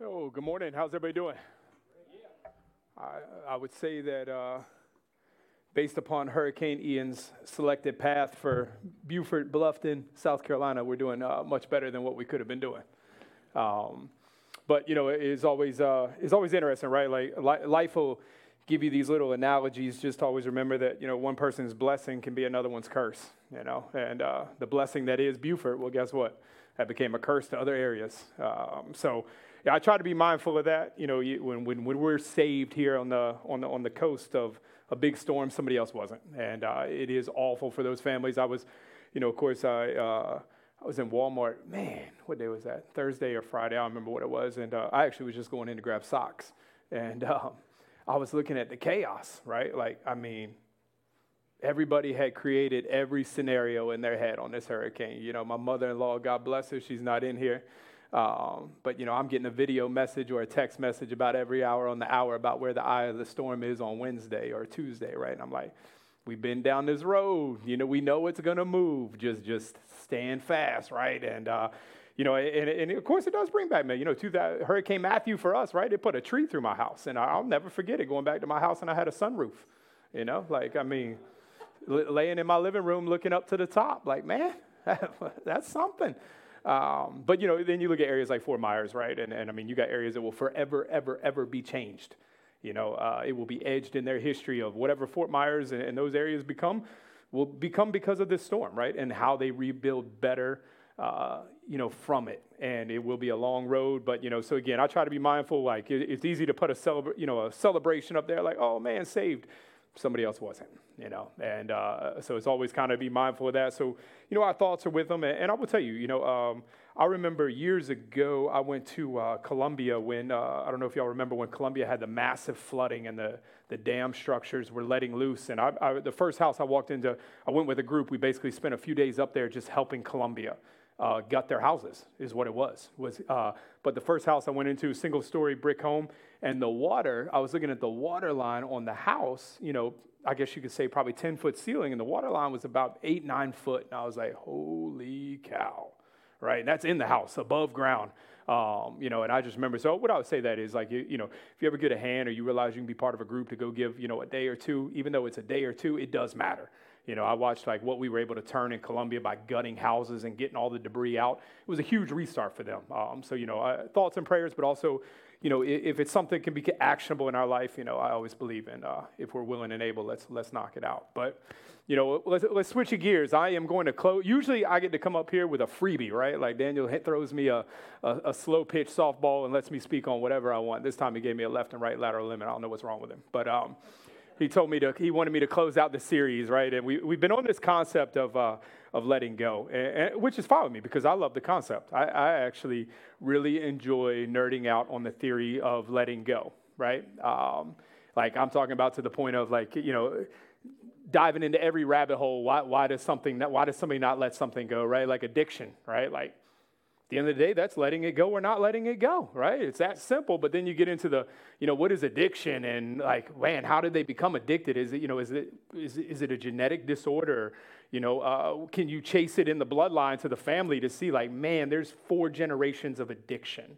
Oh, good morning. How's everybody doing? I, I would say that uh, based upon Hurricane Ian's selected path for Beaufort, Bluffton, South Carolina, we're doing uh, much better than what we could have been doing. Um, but you know, it is always uh, it's always interesting, right? Like li- life will give you these little analogies. Just always remember that you know one person's blessing can be another one's curse. You know, and uh, the blessing that is Beaufort, well, guess what? That became a curse to other areas. Um, so yeah, I try to be mindful of that. You know, when, when, when we're saved here on the, on the, on the coast of a big storm, somebody else wasn't. And uh, it is awful for those families. I was, you know, of course, I, uh, I was in Walmart. Man, what day was that? Thursday or Friday? I don't remember what it was. And uh, I actually was just going in to grab socks. And um, I was looking at the chaos, right? Like, I mean, everybody had created every scenario in their head on this hurricane. You know, my mother in law, God bless her, she's not in here. Um, but you know, I'm getting a video message or a text message about every hour on the hour about where the eye of the storm is on Wednesday or Tuesday, right? And I'm like, we've been down this road. You know, we know it's gonna move. Just just stand fast, right? And uh, you know, and, and, of course it does bring back me. You know, to that Hurricane Matthew for us, right? It put a tree through my house, and I'll never forget it. Going back to my house, and I had a sunroof. You know, like I mean, laying in my living room looking up to the top, like man, that's something. Um, but you know, then you look at areas like Fort Myers, right? And, and I mean, you got areas that will forever, ever, ever be changed. You know, uh, it will be edged in their history of whatever Fort Myers and, and, those areas become, will become because of this storm, right? And how they rebuild better, uh, you know, from it. And it will be a long road, but you know, so again, I try to be mindful. Like, it, it's easy to put a celebra- you know, a celebration up there, like, oh man, saved somebody else wasn't, you know. And uh, so it's always kind of be mindful of that. So, you know, our thoughts are with them. And, and I will tell you, you know, um, I remember years ago, I went to uh, Columbia when, uh, I don't know if y'all remember when Columbia had the massive flooding and the, the dam structures were letting loose. And I, I, the first house I walked into, I went with a group. We basically spent a few days up there just helping Columbia. Uh, gut their houses is what it was. Was uh, but the first house I went into, single story brick home, and the water, I was looking at the water line on the house, you know, I guess you could say probably 10 foot ceiling, and the water line was about eight, nine foot. And I was like, holy cow, right? And that's in the house, above ground. Um, you know, and I just remember, so what I would say that is like, you, you know, if you ever get a hand or you realize you can be part of a group to go give, you know, a day or two, even though it's a day or two, it does matter. You know, I watched like what we were able to turn in Columbia by gutting houses and getting all the debris out. It was a huge restart for them. Um, so, you know, uh, thoughts and prayers, but also, you know, if it's something that can be actionable in our life, you know, I always believe in uh, if we're willing and able, let's let's knock it out. But, you know, let's, let's switch gears. I am going to close. Usually, I get to come up here with a freebie, right? Like Daniel throws me a, a, a, slow pitch softball and lets me speak on whatever I want. This time, he gave me a left and right lateral limit. I don't know what's wrong with him, but. Um, he told me to, he wanted me to close out the series, right? And we, we've been on this concept of, uh, of letting go, and, and, which is fine with me because I love the concept. I, I, actually really enjoy nerding out on the theory of letting go, right? Um, like I'm talking about to the point of like, you know, diving into every rabbit hole. Why, why does something, why does somebody not let something go, right? Like addiction, right? Like at the end of the day, that's letting it go or not letting it go, right? It's that simple. But then you get into the, you know, what is addiction and like, man, how did they become addicted? Is it, you know, is it is, is it a genetic disorder? You know, uh, can you chase it in the bloodline to the family to see like, man, there's four generations of addiction,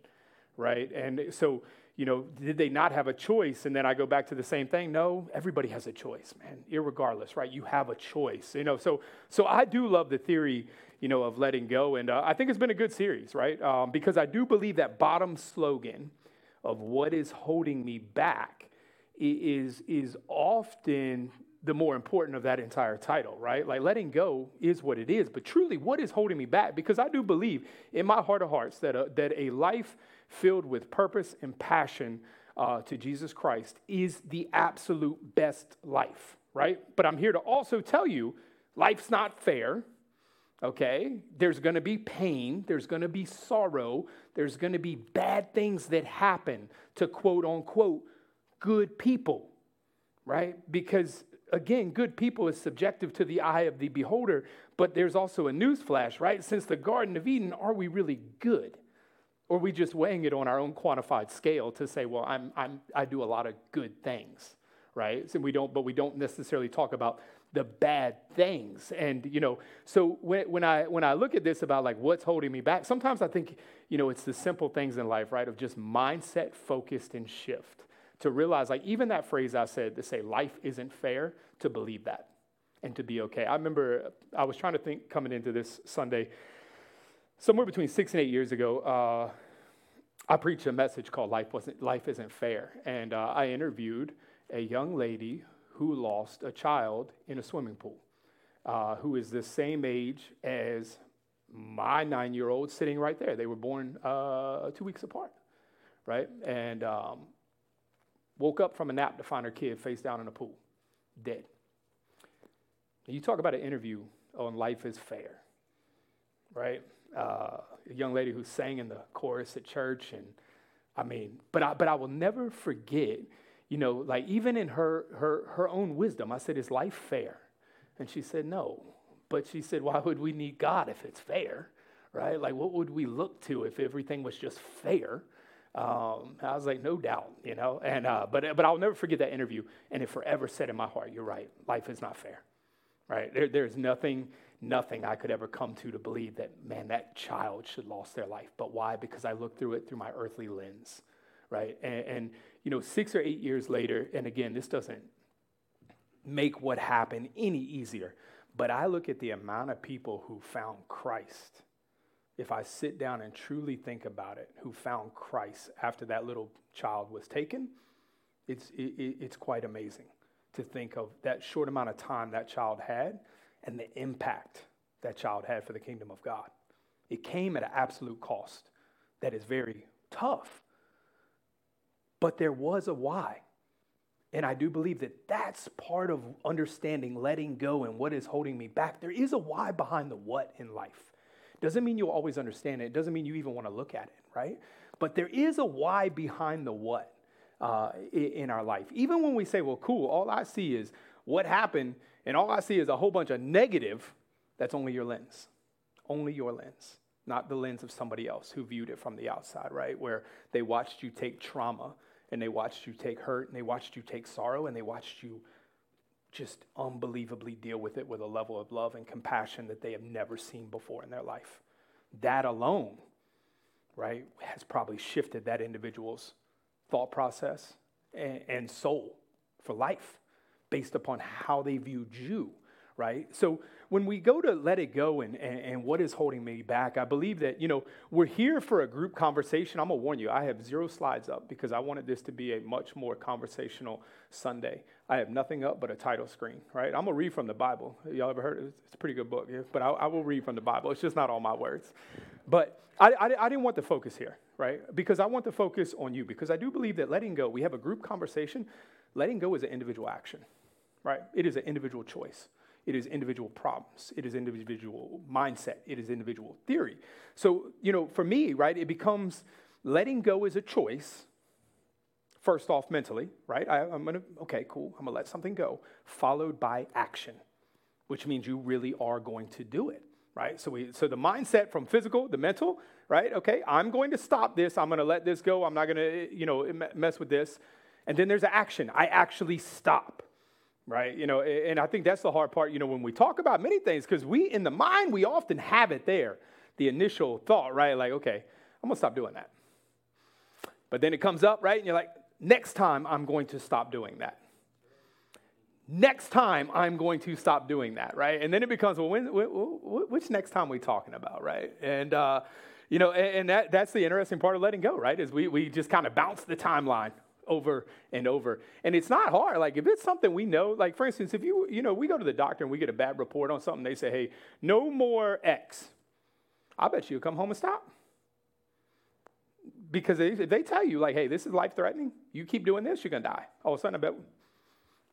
right? And so, you know, did they not have a choice? And then I go back to the same thing. No, everybody has a choice, man. Irregardless, right? You have a choice. You know, so so I do love the theory you know, of letting go. And uh, I think it's been a good series, right? Um, because I do believe that bottom slogan of what is holding me back is, is often the more important of that entire title, right? Like letting go is what it is, but truly, what is holding me back? Because I do believe in my heart of hearts that a, that a life filled with purpose and passion uh, to Jesus Christ is the absolute best life, right? But I'm here to also tell you life's not fair okay? There's gonna be pain, there's gonna be sorrow, there's gonna be bad things that happen to quote unquote good people, right? Because again, good people is subjective to the eye of the beholder, but there's also a newsflash, right? Since the Garden of Eden, are we really good? Or are we just weighing it on our own quantified scale to say, well, I'm, I'm, I do a lot of good things, right? So we don't, but we don't necessarily talk about the bad things. And, you know, so when, when, I, when I look at this about like what's holding me back, sometimes I think, you know, it's the simple things in life, right? Of just mindset focused and shift to realize, like, even that phrase I said to say life isn't fair, to believe that and to be okay. I remember I was trying to think coming into this Sunday, somewhere between six and eight years ago. Uh, I preached a message called "Life Wasn't Life Isn't Fair," and uh, I interviewed a young lady who lost a child in a swimming pool, uh, who is the same age as my nine-year-old sitting right there. They were born uh, two weeks apart, right? And um, woke up from a nap to find her kid face down in a pool, dead. You talk about an interview on Life is Fair, right? Uh, a young lady who sang in the chorus at church, and I mean, but I, but I will never forget, you know, like even in her her her own wisdom, I said, "Is life fair?" And she said, "No." But she said, "Why would we need God if it's fair?" Right? Like, what would we look to if everything was just fair? Um, I was like, no doubt, you know. And uh, but but I'll never forget that interview, and it forever set in my heart. You're right. Life is not fair right? There, there's nothing, nothing I could ever come to to believe that, man, that child should lost their life. But why? Because I look through it through my earthly lens, right? And, and you know, six or eight years later, and again, this doesn't make what happened any easier, but I look at the amount of people who found Christ. If I sit down and truly think about it, who found Christ after that little child was taken, it's, it, it's quite amazing to think of that short amount of time that child had and the impact that child had for the kingdom of God. It came at an absolute cost that is very tough. But there was a why. And I do believe that that's part of understanding letting go and what is holding me back. There is a why behind the what in life. Doesn't mean you'll always understand it. It doesn't mean you even want to look at it, right? But there is a why behind the what uh, in our life. Even when we say, well, cool, all I see is what happened, and all I see is a whole bunch of negative, that's only your lens. Only your lens, not the lens of somebody else who viewed it from the outside, right? Where they watched you take trauma and they watched you take hurt and they watched you take sorrow and they watched you just unbelievably deal with it with a level of love and compassion that they have never seen before in their life. That alone, right, has probably shifted that individual's thought process and, and soul for life based upon how they viewed you, right? So when we go to let it go and, and, and, what is holding me back, I believe that, you know, we're here for a group conversation. I'm going to warn you, I have zero slides up because I wanted this to be a much more conversational Sunday. I have nothing up but a title screen, right? I'm going to read from the Bible. Y'all ever heard it? It's a pretty good book, yeah? but I, I will read from the Bible. It's just not all my words. But I, I, I didn't want the focus here, right? Because I want the focus on you because I do believe that letting go, we have a group conversation. Letting go is an individual action, right? It is an individual choice. It is individual problems. It is individual mindset. It is individual theory. So, you know, for me, right, it becomes letting go is a choice. First off, mentally, right? I, am gonna, okay, cool, I'm gonna let something go, followed by action, which means you really are going to do it, right? So, we, so the mindset from physical, the mental, right? Okay, I'm going to stop this. I'm gonna let this go. I'm not gonna, you know, mess with this. And then there's action. I actually stop right? You know, and I think that's the hard part, you know, when we talk about many things, because we, in the mind, we often have it there, the initial thought, right? Like, okay, I'm gonna stop doing that. But then it comes up, right? And you're like, next time I'm going to stop doing that. Next time I'm going to stop doing that, right? And then it becomes, well, when, which next time we talking about, right? And, uh, you know, and, that, that's the interesting part of letting go, right? Is we, we just kind of bounce the timeline over and over. And it's not hard. Like if it's something we know, like for instance, if you, you know, we go to the doctor and we get a bad report on something, they say, hey, no more X. I bet you come home and stop. Because if they tell you, like, hey, this is life threatening, you keep doing this, you're going to die. All of a sudden, I bet,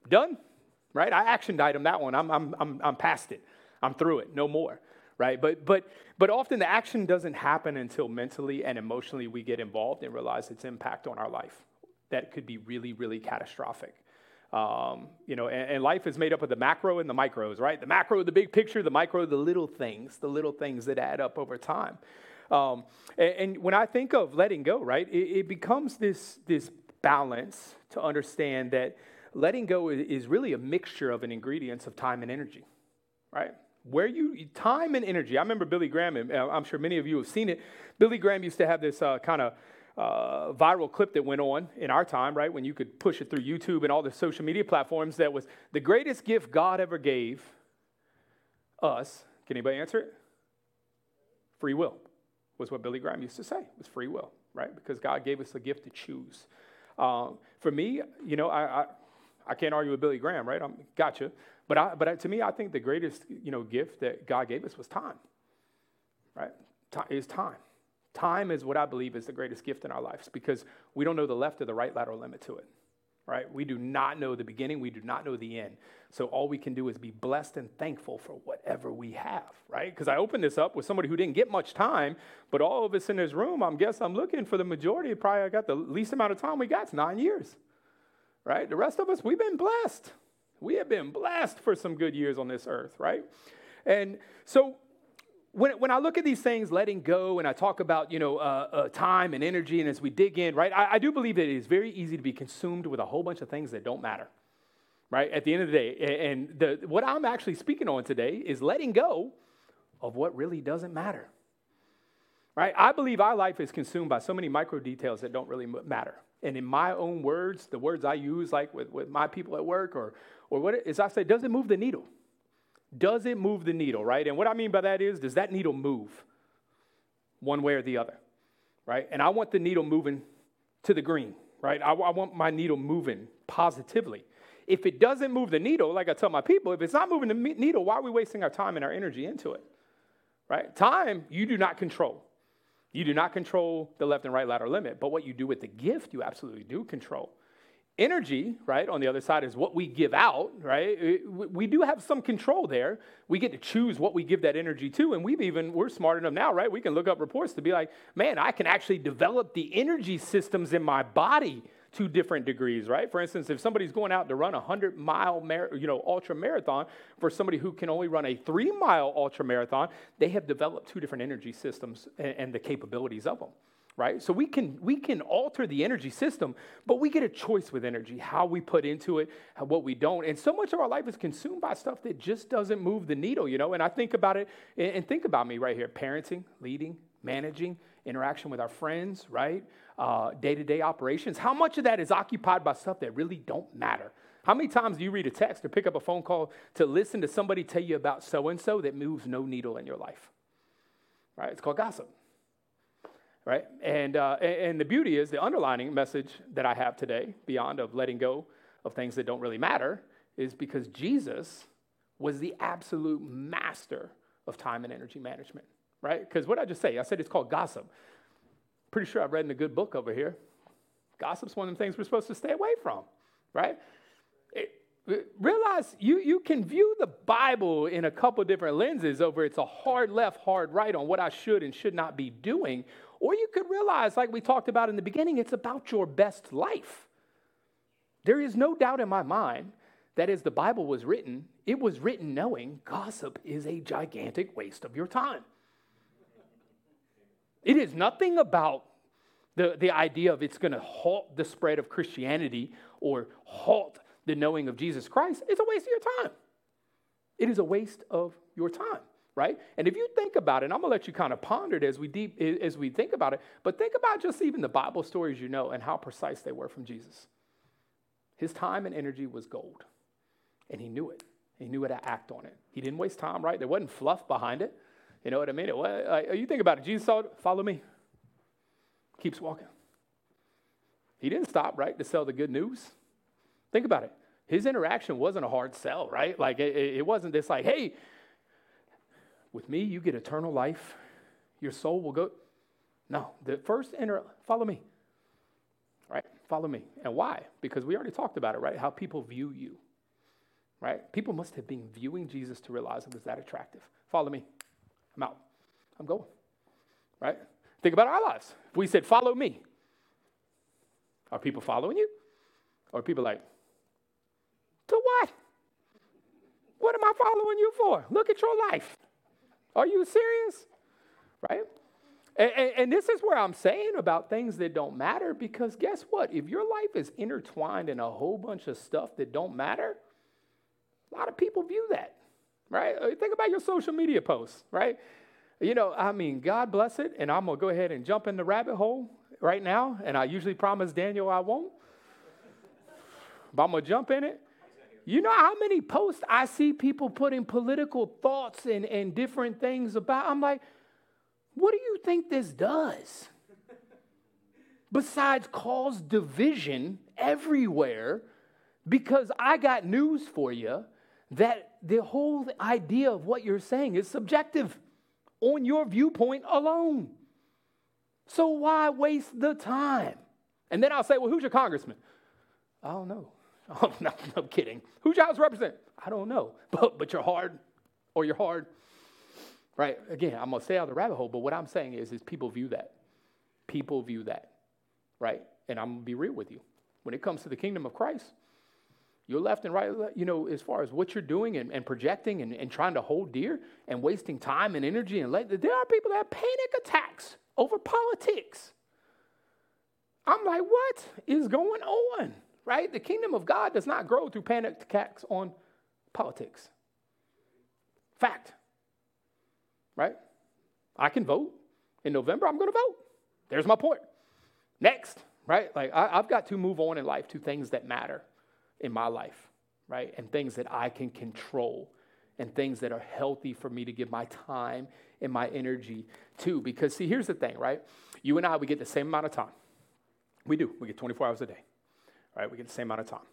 done, right? I action item that one. I'm, I'm, I'm, I'm past it. I'm through it. No more, right? But, but, but often the action doesn't happen until mentally and emotionally we get involved and realize its impact on our life that could be really, really catastrophic. Um, you know, and, and, life is made up of the macro and the micros, right? The macro, the big picture, the micro, the little things, the little things that add up over time. Um, and, and, when I think of letting go, right, it, it, becomes this, this balance to understand that letting go is really a mixture of an ingredients of time and energy, right? Where you, time and energy. I remember Billy Graham, and uh, I'm sure many of you have seen it. Billy Graham used to have this uh, kind of uh, viral clip that went on in our time, right? When you could push it through YouTube and all the social media platforms that was the greatest gift God ever gave us. Can anybody answer it? Free will was what Billy Graham used to say. It was free will, right? Because God gave us the gift to choose. Um, for me, you know, I, I, I, can't argue with Billy Graham, right? I'm gotcha. But I, but I, to me, I think the greatest you know gift that God gave us was time, right? Time is time. Time is what I believe is the greatest gift in our lives because we don't know the left or the right lateral limit to it right? We do not know the beginning, we do not know the end. So all we can do is be blessed and thankful for whatever we have, right? Because I opened this up with somebody who didn't get much time, but all of us in this room, I'm guess I'm looking for the majority, probably I got the least amount of time we got, it's nine years, right? The rest of us, we've been blessed. We have been blessed for some good years on this earth, right? And so when, when I look at these things, letting go, and I talk about, you know, uh, uh, time and energy, and as we dig in, right, I, I do believe that it is very easy to be consumed with a whole bunch of things that don't matter, right, at the end of the day. And the, what I'm actually speaking on today is letting go of what really doesn't matter, right? I believe our life is consumed by so many micro details that don't really matter. And in my own words, the words I use, like with, with my people at work, or, or what is I say, doesn't move the needle? Does it move the needle, right? And what I mean by that is, does that needle move one way or the other, right? And I want the needle moving to the green, right? I, I want my needle moving positively. If it doesn't move the needle, like I tell my people, if it's not moving the needle, why are we wasting our time and our energy into it? Right? Time, you do not control. You do not control the left and right lateral limit, but what you do with the gift, you absolutely do control. Energy, right, on the other side is what we give out, right? Uh, we do have some control there. We get to choose what we give that energy to. And we've even, we're smart enough now, right? We can look up reports to be like, man, I can actually develop the energy systems in my body to different degrees, right? For instance, if somebody's going out to run a 100 mile, mar- you know, ultra marathon for somebody who can only run a three mile ultra marathon, they have developed two different energy systems and, and the capabilities of them right? So we can we can alter the energy system, but we get a choice with energy, how we put into it, what we don't. And so much of our life is consumed by stuff that just doesn't move the needle, you know. And I think about it, and, think about me right here: parenting, leading, managing, interaction with our friends, right? Day to day operations. How much of that is occupied by stuff that really don't matter? How many times do you read a text or pick up a phone call to listen to somebody tell you about so and so that moves no needle in your life? Right? It's called gossip right? And, uh, and the beauty is the underlining message that I have today, beyond of letting go of things that don't really matter, is because Jesus was the absolute master of time and energy management, right? Because what I just say, I said it's called gossip. Pretty sure I've read in a good book over here. Gossip's one of the things we're supposed to stay away from, right? It, realize you, you can view the Bible in a couple different lenses over it's a hard left, hard right on what I should and should not be doing, or you could realize, like we talked about in the beginning, it's about your best life. There is no doubt in my mind that as the Bible was written, it was written knowing gossip is a gigantic waste of your time. It is nothing about the, the idea of it's going to halt the spread of Christianity or halt the knowing of Jesus Christ. It's a waste of your time. It is a waste of your time right? And if you think about it, I'm gonna let you kind of ponder it as we deep as we think about it, but think about just even the Bible stories you know and how precise they were from Jesus. His time and energy was gold, and he knew it. He knew how to act on it. He didn't waste time, right? There wasn't fluff behind it. You know what I mean? It was, uh, you think about it. Jesus saw, follow me. Keeps walking. He didn't stop, right, to sell the good news. Think about it. His interaction wasn't a hard sell, right? Like it, it wasn't this like, hey, with me, you get eternal life. Your soul will go. No, the first enter, follow me. Right? Follow me. And why? Because we already talked about it, right? How people view you. Right? People must have been viewing Jesus to realize it was that attractive. Follow me. I'm out. I'm going. Right? Think about our lives. If we said, follow me, are people following you? Or people like, to what? What am I following you for? Look at your life. Are you serious? Right? And, and, and, this is where I'm saying about things that don't matter because guess what? If your life is intertwined in a whole bunch of stuff that don't matter, a lot of people view that, right? Uh, think about your social media posts, right? You know, I mean, God bless it, and I'm gonna go ahead and jump in the rabbit hole right now, and I usually promise Daniel I won't, but I'm gonna jump in it. You know how many posts I see people putting political thoughts and, and different things about? I'm like, what do you think this does? Besides cause division everywhere, because I got news for you that the whole idea of what you're saying is subjective on your viewpoint alone. So why waste the time? And then I'll say, well, who's your congressman? I don't know. Oh, no, no kidding. Who's your House representative? I don't know. But, but you're hard or you're hard. Right? Again, I'm going to stay out of the rabbit hole, but what I'm saying is, is people view that. People view that. Right? And I'm going to be real with you. When it comes to the kingdom of Christ, you're left and right, you know, as far as what you're doing and, and projecting and, and trying to hold dear and wasting time and energy. And let, there are people that have panic attacks over politics. I'm like, what is going on? Right? The kingdom of God does not grow through panic attacks on politics. Fact. Right? I can vote. In November, I'm going to vote. There's my point. Next, right? Like, I, I've got to move on in life to things that matter in my life, right? And things that I can control and things that are healthy for me to give my time and my energy to. Because, see, here's the thing, right? You and I, we get the same amount of time. We do. We get 24 hours a day, right? We get the same amount of time.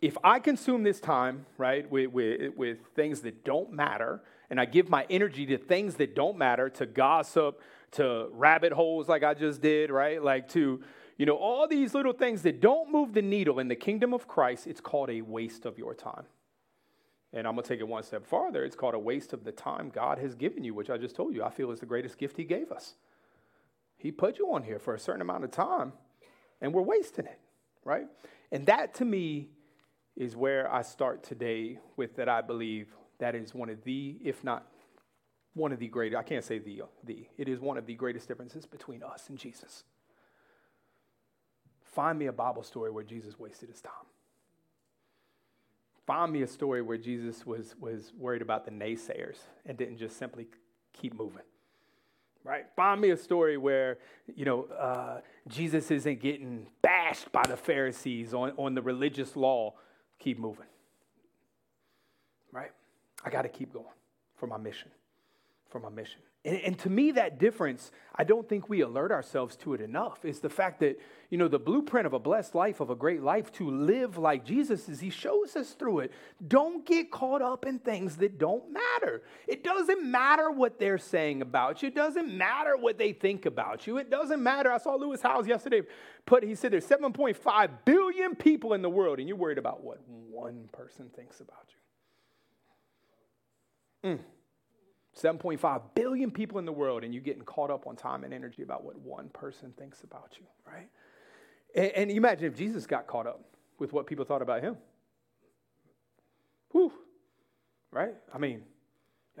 If I consume this time, right, with, with, with things that don't matter, and I give my energy to things that don't matter, to gossip, to rabbit holes like I just did, right? Like to you know, all these little things that don't move the needle in the kingdom of Christ, it's called a waste of your time. And I'm going to take it one step farther. It's called a waste of the time God has given you, which I just told you I feel is the greatest gift He gave us. He put you on here for a certain amount of time, and we're wasting it, right? And that to me is where I start today with that I believe that is one of the, if not one of the greatest, I can't say the, the, it is one of the greatest differences between us and Jesus. Find me a Bible story where Jesus wasted his time. Find me a story where Jesus was, was worried about the naysayers and didn't just simply keep moving. Right? Find me a story where, you know, uh, Jesus isn't getting bashed by the Pharisees on, on the religious law. Keep moving. Right? I got to keep going for my mission. For my mission. And, and, to me, that difference, I don't think we alert ourselves to it enough, is the fact that, you know, the blueprint of a blessed life, of a great life, to live like Jesus is, he shows us through it. Don't get caught up in things that don't matter. It doesn't matter what they're saying about you. It doesn't matter what they think about you. It doesn't matter. I saw Lewis Howes yesterday put, he said there's 7.5 billion people in the world, and you're worried about what one person thinks about you. Mm. 7.5 billion people in the world, and you're getting caught up on time and energy about what one person thinks about you, right? And, and imagine if Jesus got caught up with what people thought about him. Whew, right? I mean,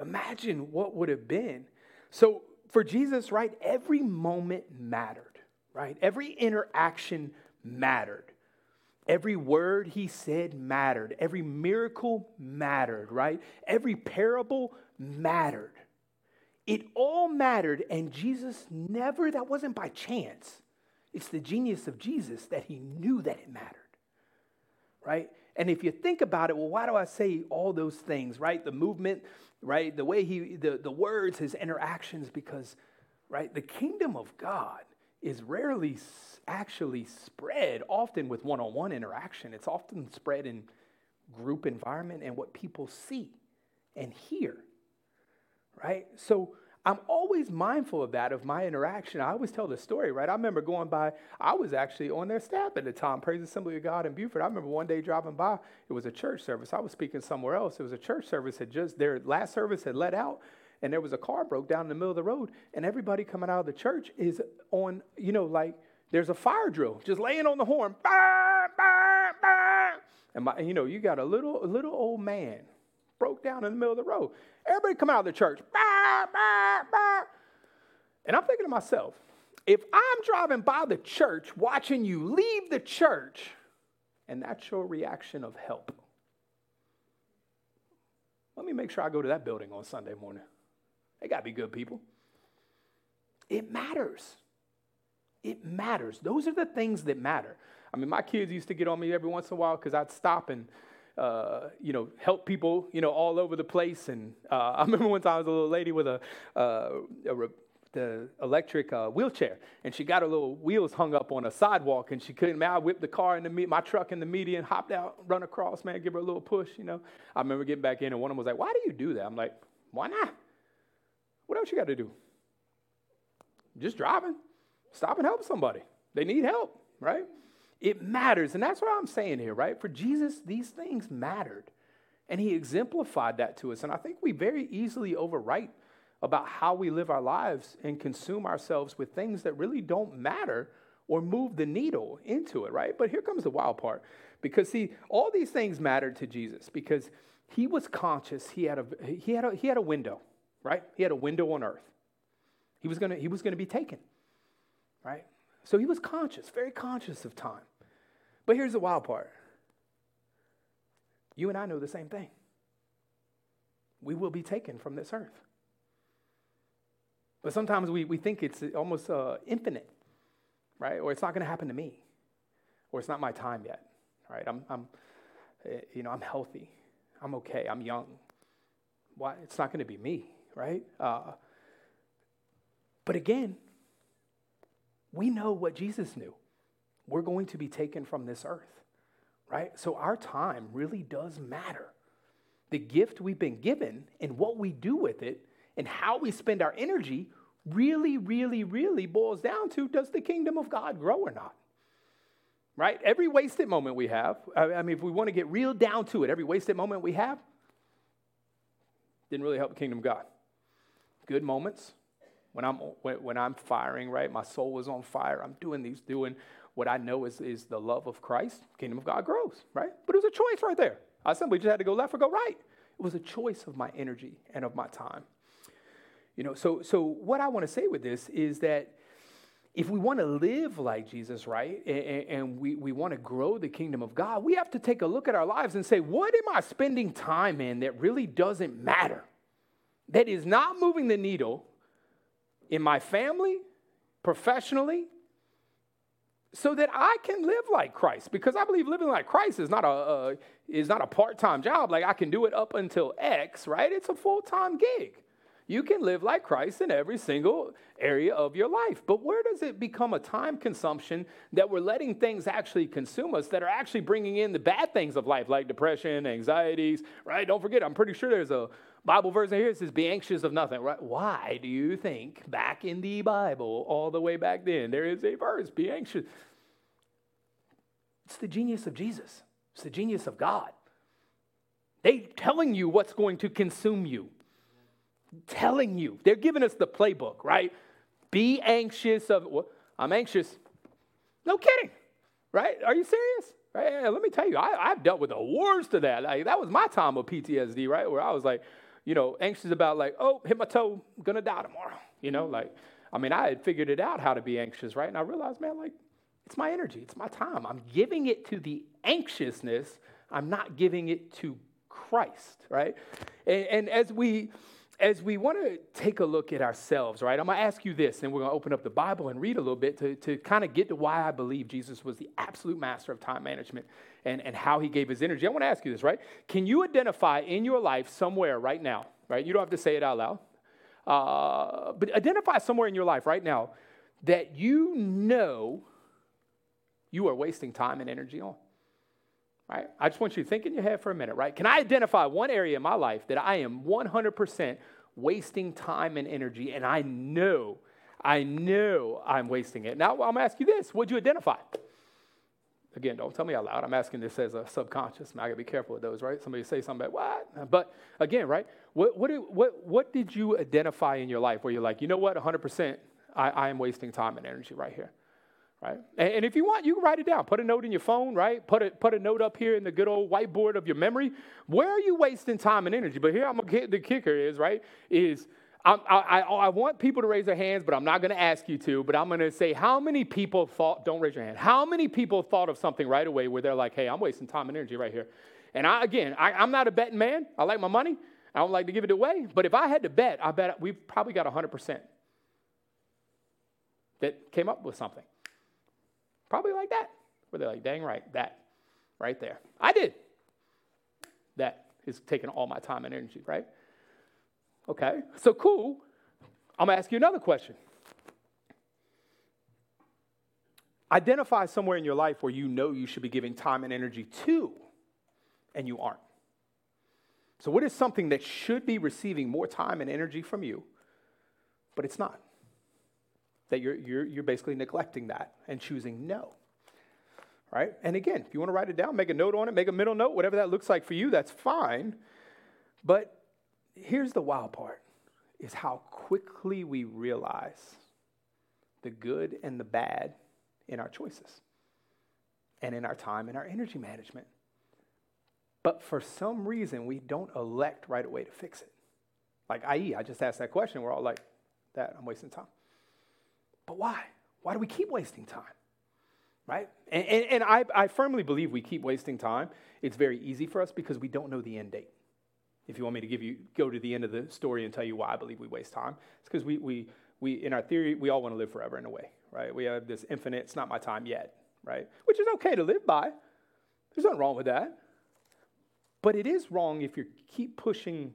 imagine what would have been. So for Jesus, right, every moment mattered, right? Every interaction mattered. Every word he said mattered. Every miracle mattered, right? Every parable mattered. It all mattered, and Jesus never, that wasn't by chance. It's the genius of Jesus that he knew that it mattered, right? And if you think about it, well, why do I say all those things, right? The movement, right? The way he, the, the words, his interactions, because, right, the kingdom of God is rarely actually spread, often with one on one interaction. It's often spread in group environment and what people see and hear right? So I'm always mindful of that, of my interaction. I always tell the story, right? I remember going by, I was actually on their staff at the time, Praise Assembly of God in Beaufort. I remember one day driving by, it was a church service. I was speaking somewhere else. It was a church service, had just, their last service had let out, and there was a car broke down in the middle of the road, and everybody coming out of the church is on, you know, like, there's a fire drill, just laying on the horn, bah, bah, bah. and my, you know, you got a little, little old man broke down in the middle of the road. Everybody come out of the church. Bah, bah, bah. And I'm thinking to myself, if I'm driving by the church watching you leave the church, and that's your reaction of help, let me make sure I go to that building on Sunday morning. They got to be good people. It matters. It matters. Those are the things that matter. I mean, my kids used to get on me every once in a while because I'd stop and, uh, you know, help people, you know, all over the place. And uh, I remember one time I was a little lady with a, uh, a the electric uh, wheelchair, and she got her little wheels hung up on a sidewalk, and she couldn't. Man, I whipped the car in the my truck in the median, hopped out, run across, man, give her a little push, you know. I remember getting back in, and one of them was like, "Why do you do that?" I'm like, "Why not? What else you got to do? Just driving, stop and help somebody. They need help, right? It matters, and that's what I'm saying here, right? For Jesus, these things mattered, and He exemplified that to us, and I think we very easily overwrite about how we live our lives and consume ourselves with things that really don't matter or move the needle into it, right? But here comes the wild part. Because see, all these things mattered to Jesus because he was conscious he had a he had a he had a window, right? He had a window on earth. He was gonna he was gonna be taken. Right? So he was conscious, very conscious of time. But here's the wild part. You and I know the same thing. We will be taken from this earth. But sometimes we, we think it's almost uh, infinite, right? Or it's not going to happen to me, or it's not my time yet, right? I'm, I'm, eh, you know, I'm healthy, I'm okay, I'm young. Why? It's not going to be me, right? Uh, but again, we know what Jesus knew. We're going to be taken from this earth, right? So our time really does matter. The gift we've been given and what we do with it and how we spend our energy really, really, really boils down to does the kingdom of God grow or not? Right? Every wasted moment we have, I mean, if we want to get real down to it, every wasted moment we have didn't really help the kingdom of God. Good moments when I'm, when, I'm firing, right? My soul is on fire. I'm doing these, doing what I know is, is the love of Christ. Kingdom of God grows, right? But it was a choice right there. I simply just had to go left or go right. It was a choice of my energy and of my time. You know, so, so what I want to say with this is that if we want to live like Jesus, right, and, and, we, we want to grow the kingdom of God, we have to take a look at our lives and say, what am I spending time in that really doesn't matter? That is not moving the needle in my family, professionally, so that I can live like Christ. Because I believe living like Christ is not a, is not a part-time job. Like I can do it up until X, right? It's a full-time gig. You can live like Christ in every single area of your life. But where does it become a time consumption that we're letting things actually consume us that are actually bringing in the bad things of life, like depression, anxieties, right? Don't forget, I'm pretty sure there's a Bible verse here says, Be anxious of nothing, right? Why do you think back in the Bible, all the way back then, there is a verse, Be anxious? It's the genius of Jesus, it's the genius of God. They telling you what's going to consume you telling you. They're giving us the playbook, right? Be anxious of, well, I'm anxious. No kidding, right? Are you serious? Right? Let me tell you, I, have dealt with the worst of that. Like, that was my time of PTSD, right? Where I was like, you know, anxious about like, oh, hit my toe, gonna die tomorrow. You know, like, I mean, I had figured it out how to be anxious, right? And I realized, man, like, it's my energy, it's my time. I'm giving it to the anxiousness. I'm not giving it to Christ, right? And, and as we as we want to take a look at ourselves, right, I'm going to ask you this, and we're going to open up the Bible and read a little bit to, to kind of get to why I believe Jesus was the absolute master of time management and, and how he gave his energy. I want to ask you this, right? Can you identify in your life somewhere right now, right? You don't have to say it out loud, uh, but identify somewhere in your life right now that you know you are wasting time and energy on. Right? I just want you to think in your head for a minute, right? Can I identify one area in my life that I am 100% wasting time and energy, and I know, I know I'm wasting it? Now, I'm gonna ask you this What'd you identify? Again, don't tell me out loud. I'm asking this as a subconscious. I gotta be careful with those, right? Somebody say something about what? But again, right? What, what, what, what did you identify in your life where you're like, you know what, 100%, I, I am wasting time and energy right here? Right? And, if you want, you can write it down. Put a note in your phone, right? Put a, put a note up here in the good old whiteboard of your memory. Where are you wasting time and energy? But here I'm gonna get the kicker is, right, is I, I, I, want people to raise their hands, but I'm not going to ask you to. But I'm going to say, how many people thought, don't raise your hand, how many people thought of something right away where they're like, hey, I'm wasting time and energy right here? And I, again, I, I'm not a betting man. I like my money. I don't like to give it away. But if I had to bet, I bet we've probably got 100% that came up with something. Probably like that. Where they're like, dang right, that right there. I did. That is taking all my time and energy, right? Okay, so cool. I'm gonna ask you another question. Identify somewhere in your life where you know you should be giving time and energy to, and you aren't. So, what is something that should be receiving more time and energy from you, but it's not? That you're, you're, you're basically neglecting that and choosing no. Right? And again, if you want to write it down, make a note on it, make a middle note, whatever that looks like for you, that's fine. But here's the wild part is how quickly we realize the good and the bad in our choices and in our time and our energy management. But for some reason, we don't elect right away to fix it. Like, i.e., I just asked that question. We're all like, that, I'm wasting time. But why? Why do we keep wasting time? Right? And, and, and I, I firmly believe we keep wasting time. It's very easy for us because we don't know the end date if you want me to give you go to the end of the story and tell you why I believe we waste time, it's because we we we in our theory we all want to live forever in a way, right? We have this infinite. It's not my time yet, right? Which is okay to live by. There's nothing wrong with that. But it is wrong if you keep pushing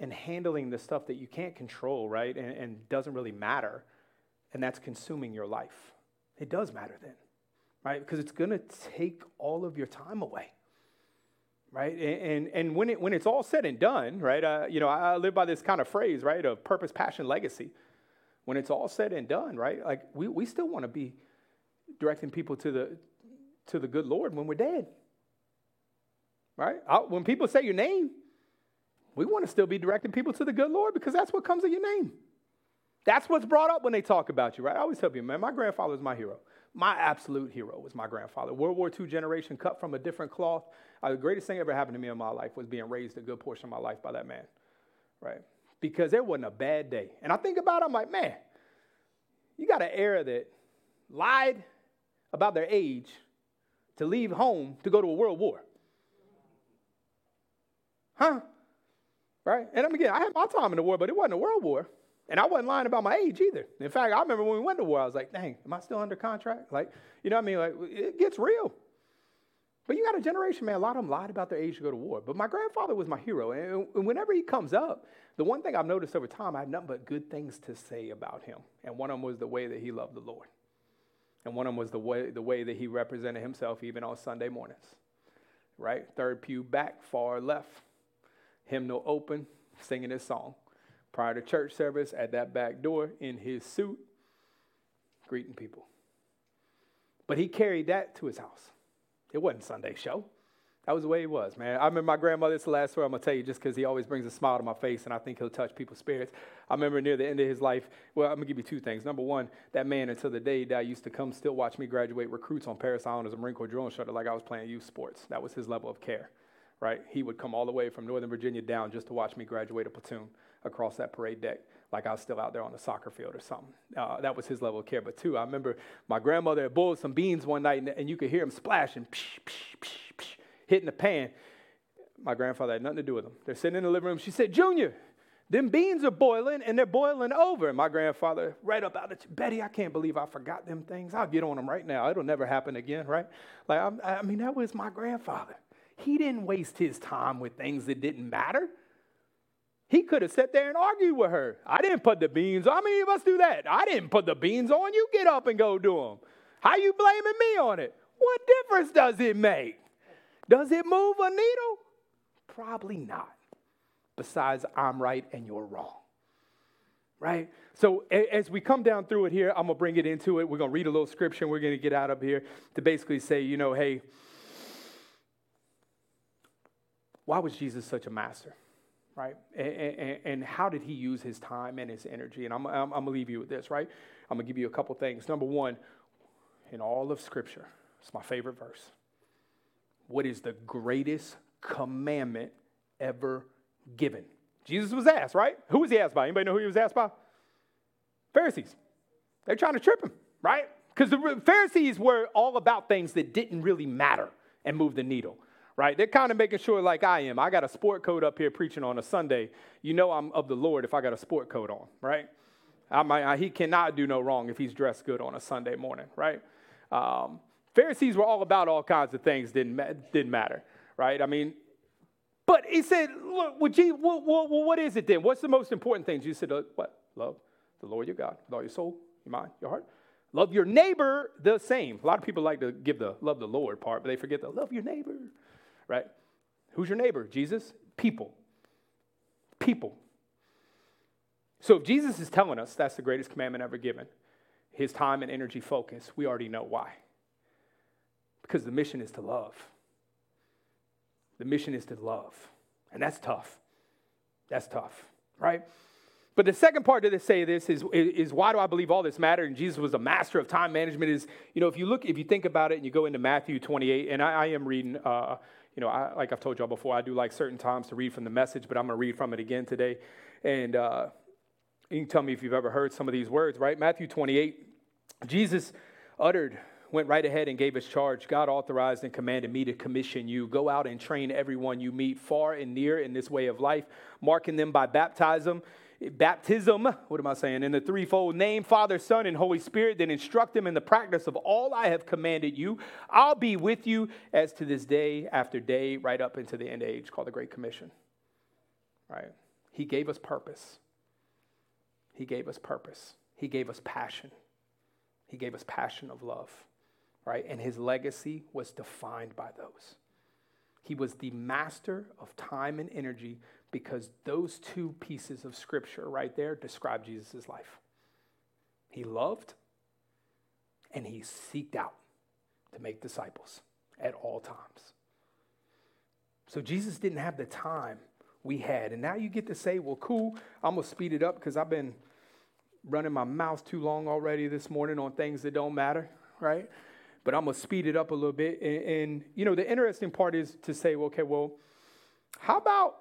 and handling the stuff that you can't control, right? And, and doesn't really matter, and that's consuming your life. It does matter then, right? Because it's going to take all of your time away right? And, and when, it, when it's all said and done, right, uh, you know, I live by this kind of phrase, right, of purpose, passion, legacy. When it's all said and done, right, like we, we still want to be directing people to the, to the good Lord when we're dead, right? I, when people say your name, we want to still be directing people to the good Lord because that's what comes of your name. That's what's brought up when they talk about you, right? I always tell you, man, my grandfather is my hero my absolute hero was my grandfather. World War II generation, cut from a different cloth. Uh, the greatest thing ever happened to me in my life was being raised a good portion of my life by that man, right? Because there wasn't a bad day. And I think about it, I'm like, man, you got an era that lied about their age to leave home to go to a world war. Huh? Right? And I'm again, I had my time in the war, but it wasn't a world war. And I wasn't lying about my age either. In fact, I remember when we went to war, I was like, dang, am I still under contract? Like, you know what I mean? Like, it gets real. But you got a generation, man, a lot of them lied about their age to go to war. But my grandfather was my hero. And whenever he comes up, the one thing I've noticed over time, I have nothing but good things to say about him. And one of them was the way that he loved the Lord. And one of them was the way, the way that he represented himself even on Sunday mornings. Right? Third pew back, far left. Hymnal open, singing his song prior to church service at that back door in his suit, greeting people. But he carried that to his house. It wasn't Sunday show. That was the way he was, man. I remember my grandmother, it's the last story I'm going to tell you just because he always brings a smile to my face and I think he'll touch people's spirits. I remember near the end of his life, well, I'm going to give you two things. Number one, that man until the day he died used to come still watch me graduate recruits on Parris Island as a Marine Corps drill instructor like I was playing youth sports. That was his level of care, right? He would come all the way from Northern Virginia down just to watch me graduate a platoon across that parade deck like I was still out there on the soccer field or something. Uh, that was his level of care. But two, I remember my grandmother had boiled some beans one night and, and you could hear them splashing, psh, psh, psh, psh, hitting the pan. My grandfather had nothing to do with them. They're sitting in the living room. She said, Junior, them beans are boiling and they're boiling over. And my grandfather, right up out of Betty, I can't believe I forgot them things. I'll get on them right now. It'll never happen again, right? Like, I, I mean, that was my grandfather. He didn't waste his time with things that didn't matter. He could have sat there and argued with her. I didn't put the beans on. How many of us do that? I didn't put the beans on. You get up and go do them. How you blaming me on it? What difference does it make? Does it move a needle? Probably not. Besides, I'm right and you're wrong. Right? So as we come down through it here, I'm going to bring it into it. We're going to read a little scripture and we're going to get out of here to basically say, you know, hey, why was Jesus such a master? Right? And, and, and, how did he use his time and his energy? And I'm, I'm, I'm going to leave you with this, right? I'm going to give you a couple things. Number one, in all of Scripture, it's my favorite verse. What is the greatest commandment ever given? Jesus was asked, right? Who was he asked by? Anybody know who he was asked by? Pharisees. They're trying to trip him, right? Because the Pharisees were all about things that didn't really matter and move the needle, right? They're kind of making sure, like I am. I got a sport coat up here preaching on a Sunday. You know I'm of the Lord if I got a sport coat on, right? I might, I, he cannot do no wrong if he's dressed good on a Sunday morning, right? Um, Pharisees were all about all kinds of things didn't didn't matter, right? I mean, but he said, look, well, well, what is it then? What's the most important thing? Jesus said, what? Love the Lord your God with all your soul, your mind, your heart. Love your neighbor the same. A lot of people like to give the love the Lord part, but they forget the love your neighbor, right? Who's your neighbor? Jesus? People. People. So if Jesus is telling us that's the greatest commandment ever given, his time and energy focus, we already know why. Because the mission is to love. The mission is to love. And that's tough. That's tough, right? But the second part to say this is, is why do I believe all this mattered? And Jesus was a master of time management. Is you know if you look if you think about it and you go into Matthew 28, and I, I am reading. Uh, you know, I, like I've told y'all before, I do like certain times to read from the message, but I'm going to read from it again today. And uh, you can tell me if you've ever heard some of these words, right? Matthew 28, Jesus uttered went right ahead and gave his charge. God authorized and commanded me to commission you. Go out and train everyone you meet far and near in this way of life, marking them by baptism. Baptism, what am I saying? In the threefold name, Father, Son, and Holy Spirit, then instruct them in the practice of all I have commanded you. I'll be with you as to this day after day, right up into the end age, called the Great Commission. Right? He gave us purpose. He gave us purpose. He gave us passion. He gave us passion of love right? And his legacy was defined by those. He was the master of time and energy because those two pieces of scripture right there describe Jesus' life. He loved and he seeked out to make disciples at all times. So Jesus didn't have the time we had. And now you get to say, well, cool, I'm going to speed it up because I've been running my mouth too long already this morning on things that don't matter, right? but I'm going to speed it up a little bit. And, and, you know, the interesting part is to say, okay, well, how about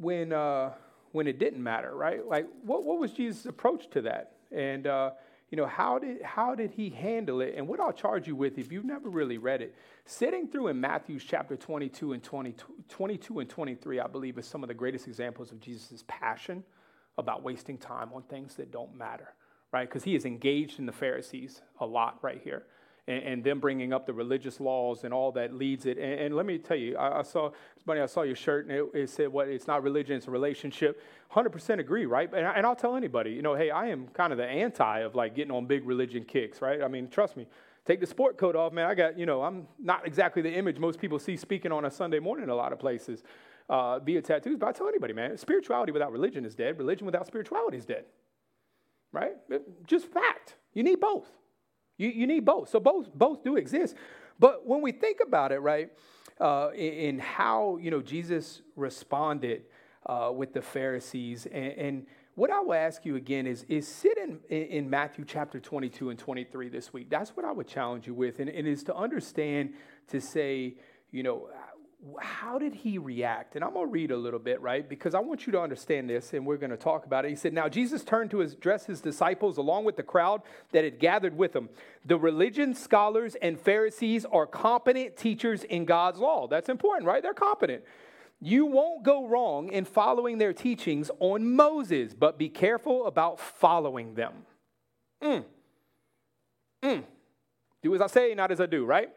when, uh, when it didn't matter, right? Like, what, what was Jesus' approach to that? And, uh, you know, how did, how did he handle it? And what I'll charge you with, if you've never really read it, sitting through in Matthew chapter 22 and 20, 22 and 23, I believe, is some of the greatest examples of Jesus' passion about wasting time on things that don't matter, right? Because he is engaged in the Pharisees a lot right here and, and them bringing up the religious laws and all that leads it. And, and let me tell you, I, I saw, funny, I saw your shirt and it, it, said, what, it's not religion, it's a relationship. 100% agree, right? And, and I'll tell anybody, you know, hey, I am kind of the anti of like getting on big religion kicks, right? I mean, trust me, take the sport coat off, man. I got, you know, I'm not exactly the image most people see speaking on a Sunday morning in a lot of places uh, via tattoos. But I tell anybody, man, spirituality without religion is dead. Religion without spirituality is dead, right? Just fact. You need both. You, you need both. So both, both do exist. But when we think about it, right, uh, in, how, you know, Jesus responded uh, with the Pharisees, and, and, what I will ask you again is, is sit in, in Matthew chapter 22 and 23 this week. That's what I would challenge you with, and, and is to understand, to say, you know, how did he react? And I'm going to read a little bit, right? Because I want you to understand this, and we're going to talk about it. He said, Now Jesus turned to address his disciples along with the crowd that had gathered with him. The religion scholars and Pharisees are competent teachers in God's law. That's important, right? They're competent. You won't go wrong in following their teachings on Moses, but be careful about following them. Mm. Mm. Do as I say, not as I do, right?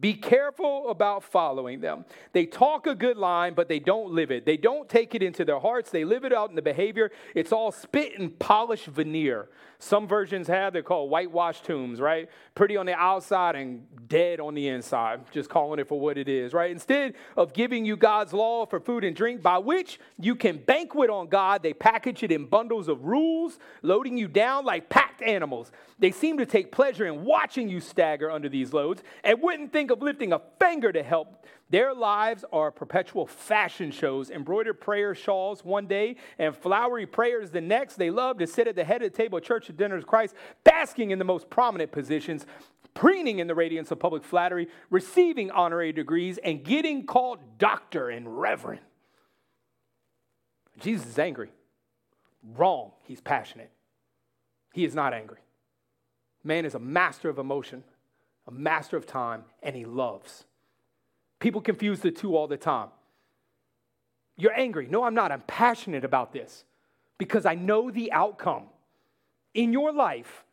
Be careful about following them. They talk a good line, but they don't live it. They don't take it into their hearts. They live it out in the behavior. It's all spit and polished veneer. Some versions have, they're called whitewashed tombs, right? Pretty on the outside and dead on the inside, just calling it for what it is, right? Instead of giving you God's law for food and drink by which you can banquet on God, they package it in bundles of rules, loading you down like packed animals. They seem to take pleasure in watching you stagger under these loads and wouldn't think of lifting a finger to help their lives are perpetual fashion shows, embroidered prayer shawls one day and flowery prayers the next. They love to sit at the head of the table at church dinners of Christ, basking in the most prominent positions, preening in the radiance of public flattery, receiving honorary degrees, and getting called doctor and reverend. Jesus is angry. Wrong. He's passionate. He is not angry. Man is a master of emotion, a master of time, and he loves. People confuse the two all the time. You're angry. No, I'm not. I'm passionate about this because I know the outcome. In your life,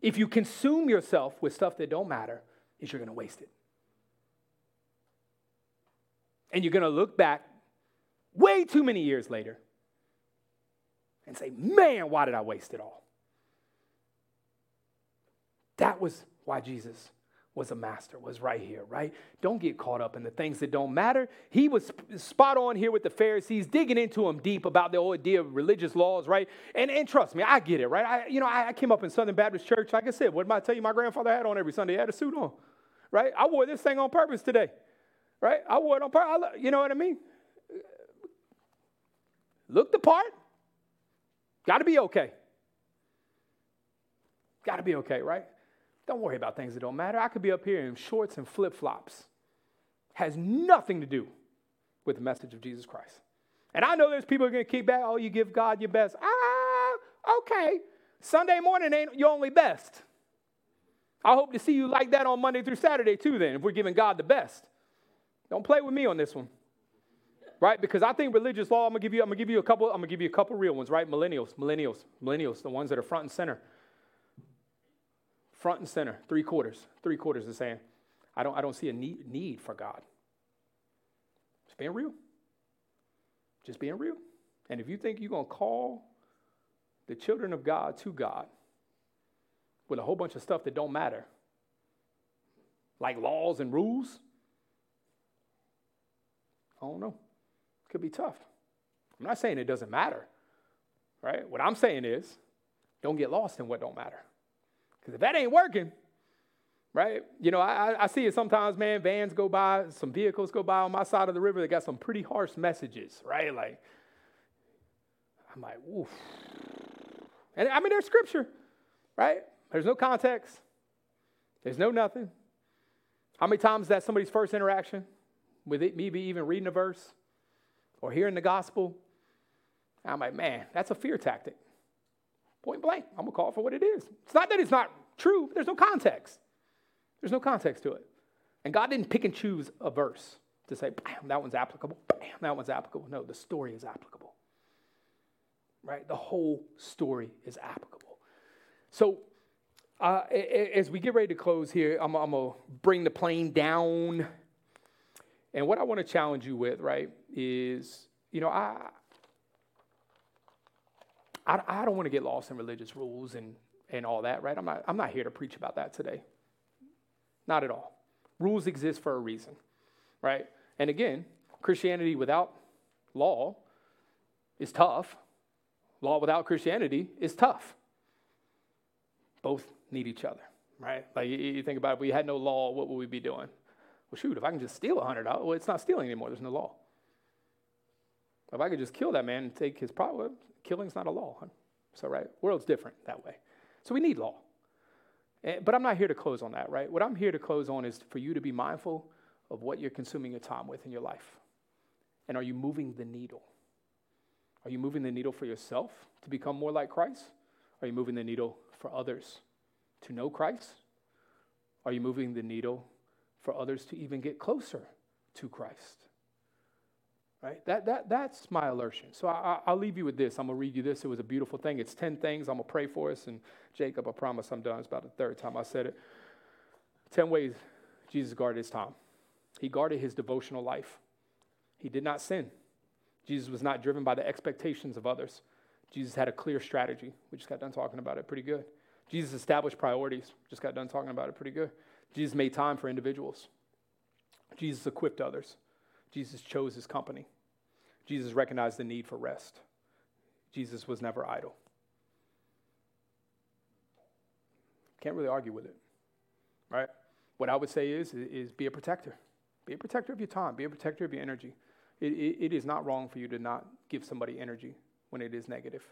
if you consume yourself with stuff that don't matter, is you're going to waste it. And you're going to look back way too many years later and say, man, why did I waste it all? That was why Jesus was a master, was right here, right? Don't get caught up in the things that don't matter. He was spot on here with the Pharisees, digging into them deep about the whole idea of religious laws, right? And, and trust me, I get it, right? I, you know, I, I came up in Southern Baptist Church. Like I said, what did I tell you my grandfather had on every Sunday? He had a suit on, right? I wore this thing on purpose today, right? I wore it on purpose. You know what I mean? Look the part. Got to be okay. Got to be okay, right? Don't worry about things that don't matter. I could be up here in shorts and flip flops. Has nothing to do with the message of Jesus Christ. And I know there's people are going to keep back, oh, you give God your best. Ah, okay. Sunday morning ain't your only best. I hope to see you like that on Monday through Saturday too, then, if we're giving God the best. Don't play with me on this one. Right? Because I think religious law, I'm gonna give you, I'm gonna give you a couple, I'm gonna give you a couple real ones, right? Millennials, millennials, millennials, the ones that are front and center front and center, three quarters, three quarters is saying, I don't, I don't see a need, need for God. Just being real. Just being real. And if you think you're going to call the children of God to God with a whole bunch of stuff that don't matter, like laws and rules, I don't know. Could be tough. I'm not saying it doesn't matter, right? What I'm saying is don't get lost in what don't matter. Because if that ain't working, right? You know, I, I see it sometimes, man. Vans go by, some vehicles go by on my side of the river They got some pretty harsh messages, right? Like, I'm like, oof. And I mean, there's scripture, right? There's no context, there's no nothing. How many times is that somebody's first interaction with it, maybe even reading a verse or hearing the gospel? I'm like, man, that's a fear tactic. Point blank. I'm to call it for what it is. It's not that it's not true, there's no context. There's no context to it. And God didn't pick and choose a verse to say, bam, that one's applicable, bam, that one's applicable. No, the story is applicable. Right? The whole story is applicable. So, uh, as we get ready to close here, I'm, I'm going to bring the plane down. And what I want to challenge you with, right, is, you know, I, I, I don't want to get lost in religious rules and, and all that, right? I'm not, I'm not here to preach about that today. Not at all. Rules exist for a reason, right? And again, Christianity without law is tough. Law without Christianity is tough. Both need each other, right? Like you think about it, if we had no law, what would we be doing? Well, shoot, if I can just steal a hundred dollars, well, it's not stealing anymore. There's no law. If I could just kill that man and take his property, Killing's not a law. Huh? So, right? World's different that way. So we need law. Eh, but I'm not here to close on that, right? What I'm here to close on is for you to be mindful of what you're consuming your time with in your life. And are you moving the needle? Are you moving the needle for yourself to become more like Christ? Are you moving the needle for others to know Christ? Are you moving the needle for others to even get closer to Christ? Right? That, that, that's my alertion. So I, will leave you with this. I'm going to read you this. It was a beautiful thing. It's 10 things. I'm going to pray for us. And Jacob, I promise I'm done. It's about the third time I said it. 10 ways Jesus guarded his time. He guarded his devotional life. He did not sin. Jesus was not driven by the expectations of others. Jesus had a clear strategy. We just got done talking about it pretty good. Jesus established priorities. Just got done talking about it pretty good. Jesus made time for individuals. Jesus equipped others. Jesus chose his company. Jesus recognized the need for rest. Jesus was never idle. Can't really argue with it, right? What I would say is, is be a protector. Be a protector of your time. Be a protector of your energy. It, it, it is not wrong for you to not give somebody energy when it is negative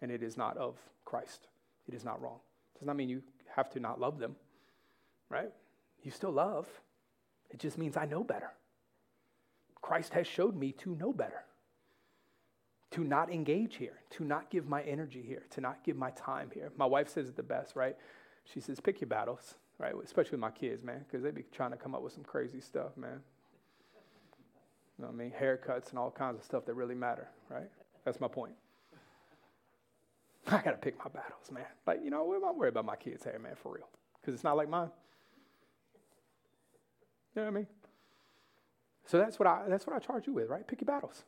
and it is not of Christ. It is not wrong. It does not mean you have to not love them, right? You still love. It just means I know better. Christ has showed me to know better, to not engage here, to not give my energy here, to not give my time here. My wife says it the best, right? She says, pick your battles, right? Especially with my kids, man, because they be trying to come up with some crazy stuff, man. You know what I mean? Haircuts and all kinds of stuff that really matter, right? That's my point. I got to pick my battles, man. Like, you know, I'm worried about my kids' hair, man, for real. Because it's not like mine. You know what I mean? So that's what I that's what I charge you with, right? Pick your battles.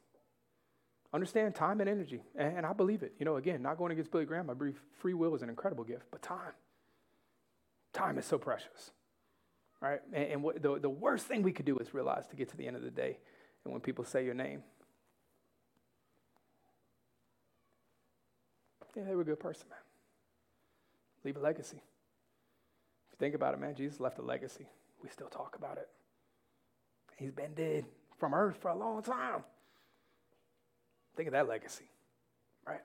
Understand time and energy. And, and I believe it. You know, again, not going against Billy Graham, I believe free will is an incredible gift, but time. Time is so precious. Right? And, and what, the, the worst thing we could do is realize to get to the end of the day, and when people say your name, yeah, they were a good person, man. Leave a legacy. If you think about it, man, Jesus left a legacy. We still talk about it. He's been dead from earth for a long time. Think of that legacy, right?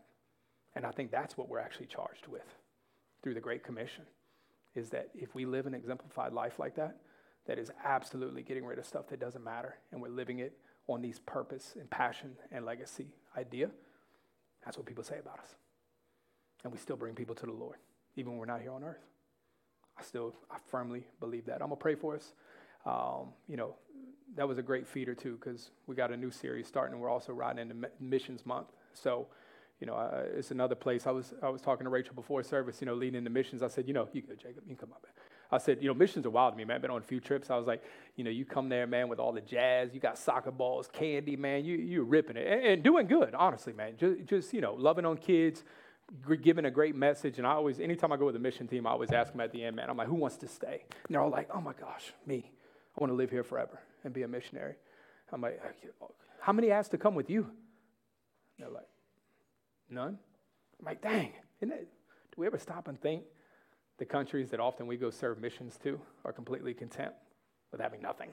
And I think that's what we're actually charged with through the Great Commission is that if we live an exemplified life like that, that is absolutely getting rid of stuff that doesn't matter and we're living it on these purpose and passion and legacy idea, that's what people say about us. And we still bring people to the Lord, even when we're not here on earth. I still, I firmly believe that. I'm to pray for us. Um, you know, that was a great feeder too, because we got a new series starting, and we're also riding into Missions Month. So, you know, uh, it's another place. I was I was talking to Rachel before service. You know, leading into missions. I said, you know, you go, Jacob. You can come up. I said, you know, missions are wild to me, man. I've been on a few trips. I was like, you know, you come there, man, with all the jazz. You got soccer balls, candy, man. You you're ripping it and, and doing good, honestly, man. Just just you know, loving on kids, giving a great message. And I always, anytime I go with a mission team, I always ask them at the end, man. I'm like, who wants to stay? And they're all like, oh my gosh, me. I want to live here forever and be a missionary. I'm like, how many asked to come with you? They're like, none. I'm like, dang, isn't it? Do we ever stop and think the countries that often we go serve missions to are completely content with having nothing?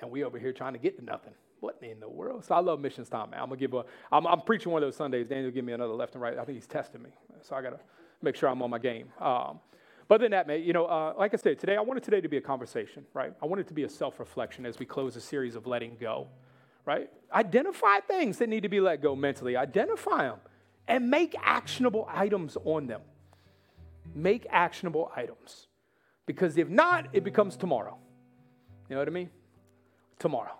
And we over here trying to get to nothing. What in the world? So I love missions time, man. I'm gonna give a. I'm, I'm preaching one of those Sundays. Daniel give me another left and right. I think he's testing me, so I gotta make sure I'm on my game. Um, but than that, mate, you know, uh, like I said, today I wanted today to be a conversation, right? I want it to be a self-reflection as we close a series of letting go, right? Identify things that need to be let go mentally. Identify them and make actionable items on them. Make actionable items, because if not, it becomes tomorrow. You know what I mean? Tomorrow.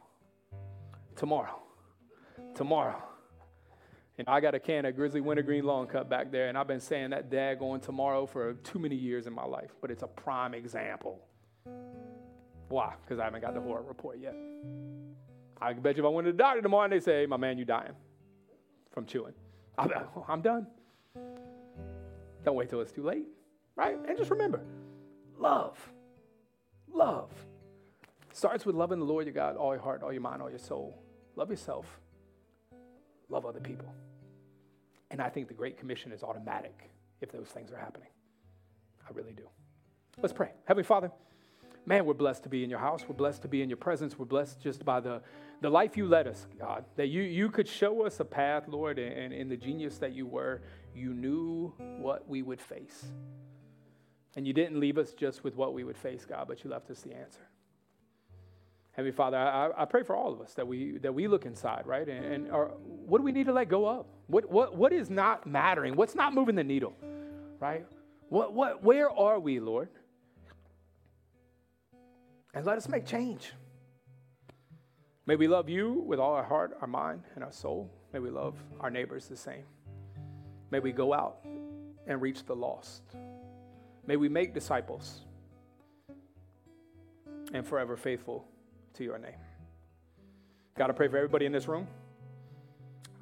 Tomorrow. Tomorrow. Know, I got a can of Grizzly Wintergreen Long Cut back there, and I've been saying that dad going tomorrow for too many years in my life, but it's a prime example. Why? Because I haven't got the horror report yet. I bet you if I went to the doctor tomorrow and they say, my man, you dying from chewing. I'm, I'm done. Don't wait till it's too late, right? And just remember, love, love starts with loving the Lord your God, all your heart, all your mind, all your soul. Love yourself. Love other people. And I think the Great Commission is automatic if those things are happening. I really do. Let's pray. Heavenly Father, man, we're blessed to be in your house. We're blessed to be in your presence. We're blessed just by the, the life you led us, God. That you, you could show us a path, Lord, and in the genius that you were, you knew what we would face. And you didn't leave us just with what we would face, God, but you left us the answer. Heavenly Father, I, I, pray for all of us that we that we look inside, right? And, and what do we need to let go of? What, what, what is not mattering? What's not moving the needle, right? What, what, where are we, Lord? And let us make change. May we love you with all our heart, our mind, and our soul. May we love our neighbors the same. May we go out and reach the lost. May we make disciples and forever faithful to your name. God, I pray for everybody in this room.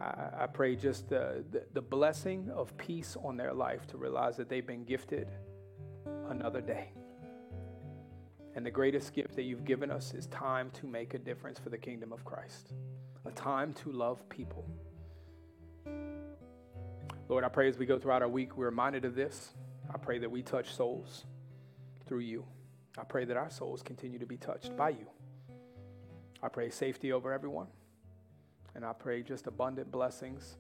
I, I pray just the, the, the blessing of peace on their life to realize that they've been gifted another day. And the greatest gift that you've given us is time to make a difference for the kingdom of Christ, a time to love people. Lord, I pray as we go throughout our week, we're reminded of this. I pray that we touch souls through you. I pray that our souls continue to be touched by you. I pray safety over everyone. And I pray just abundant blessings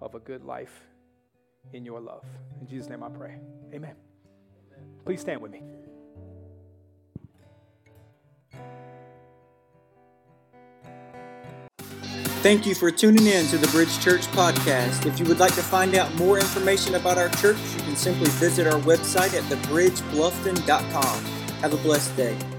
of a good life in your love. In Jesus' name I pray. Amen. Please stand with me. Thank you for tuning in to the Bridge Church podcast. If you would like to find out more information about our church, you can simply visit our website at thebridgebluffton.com. Have a blessed day.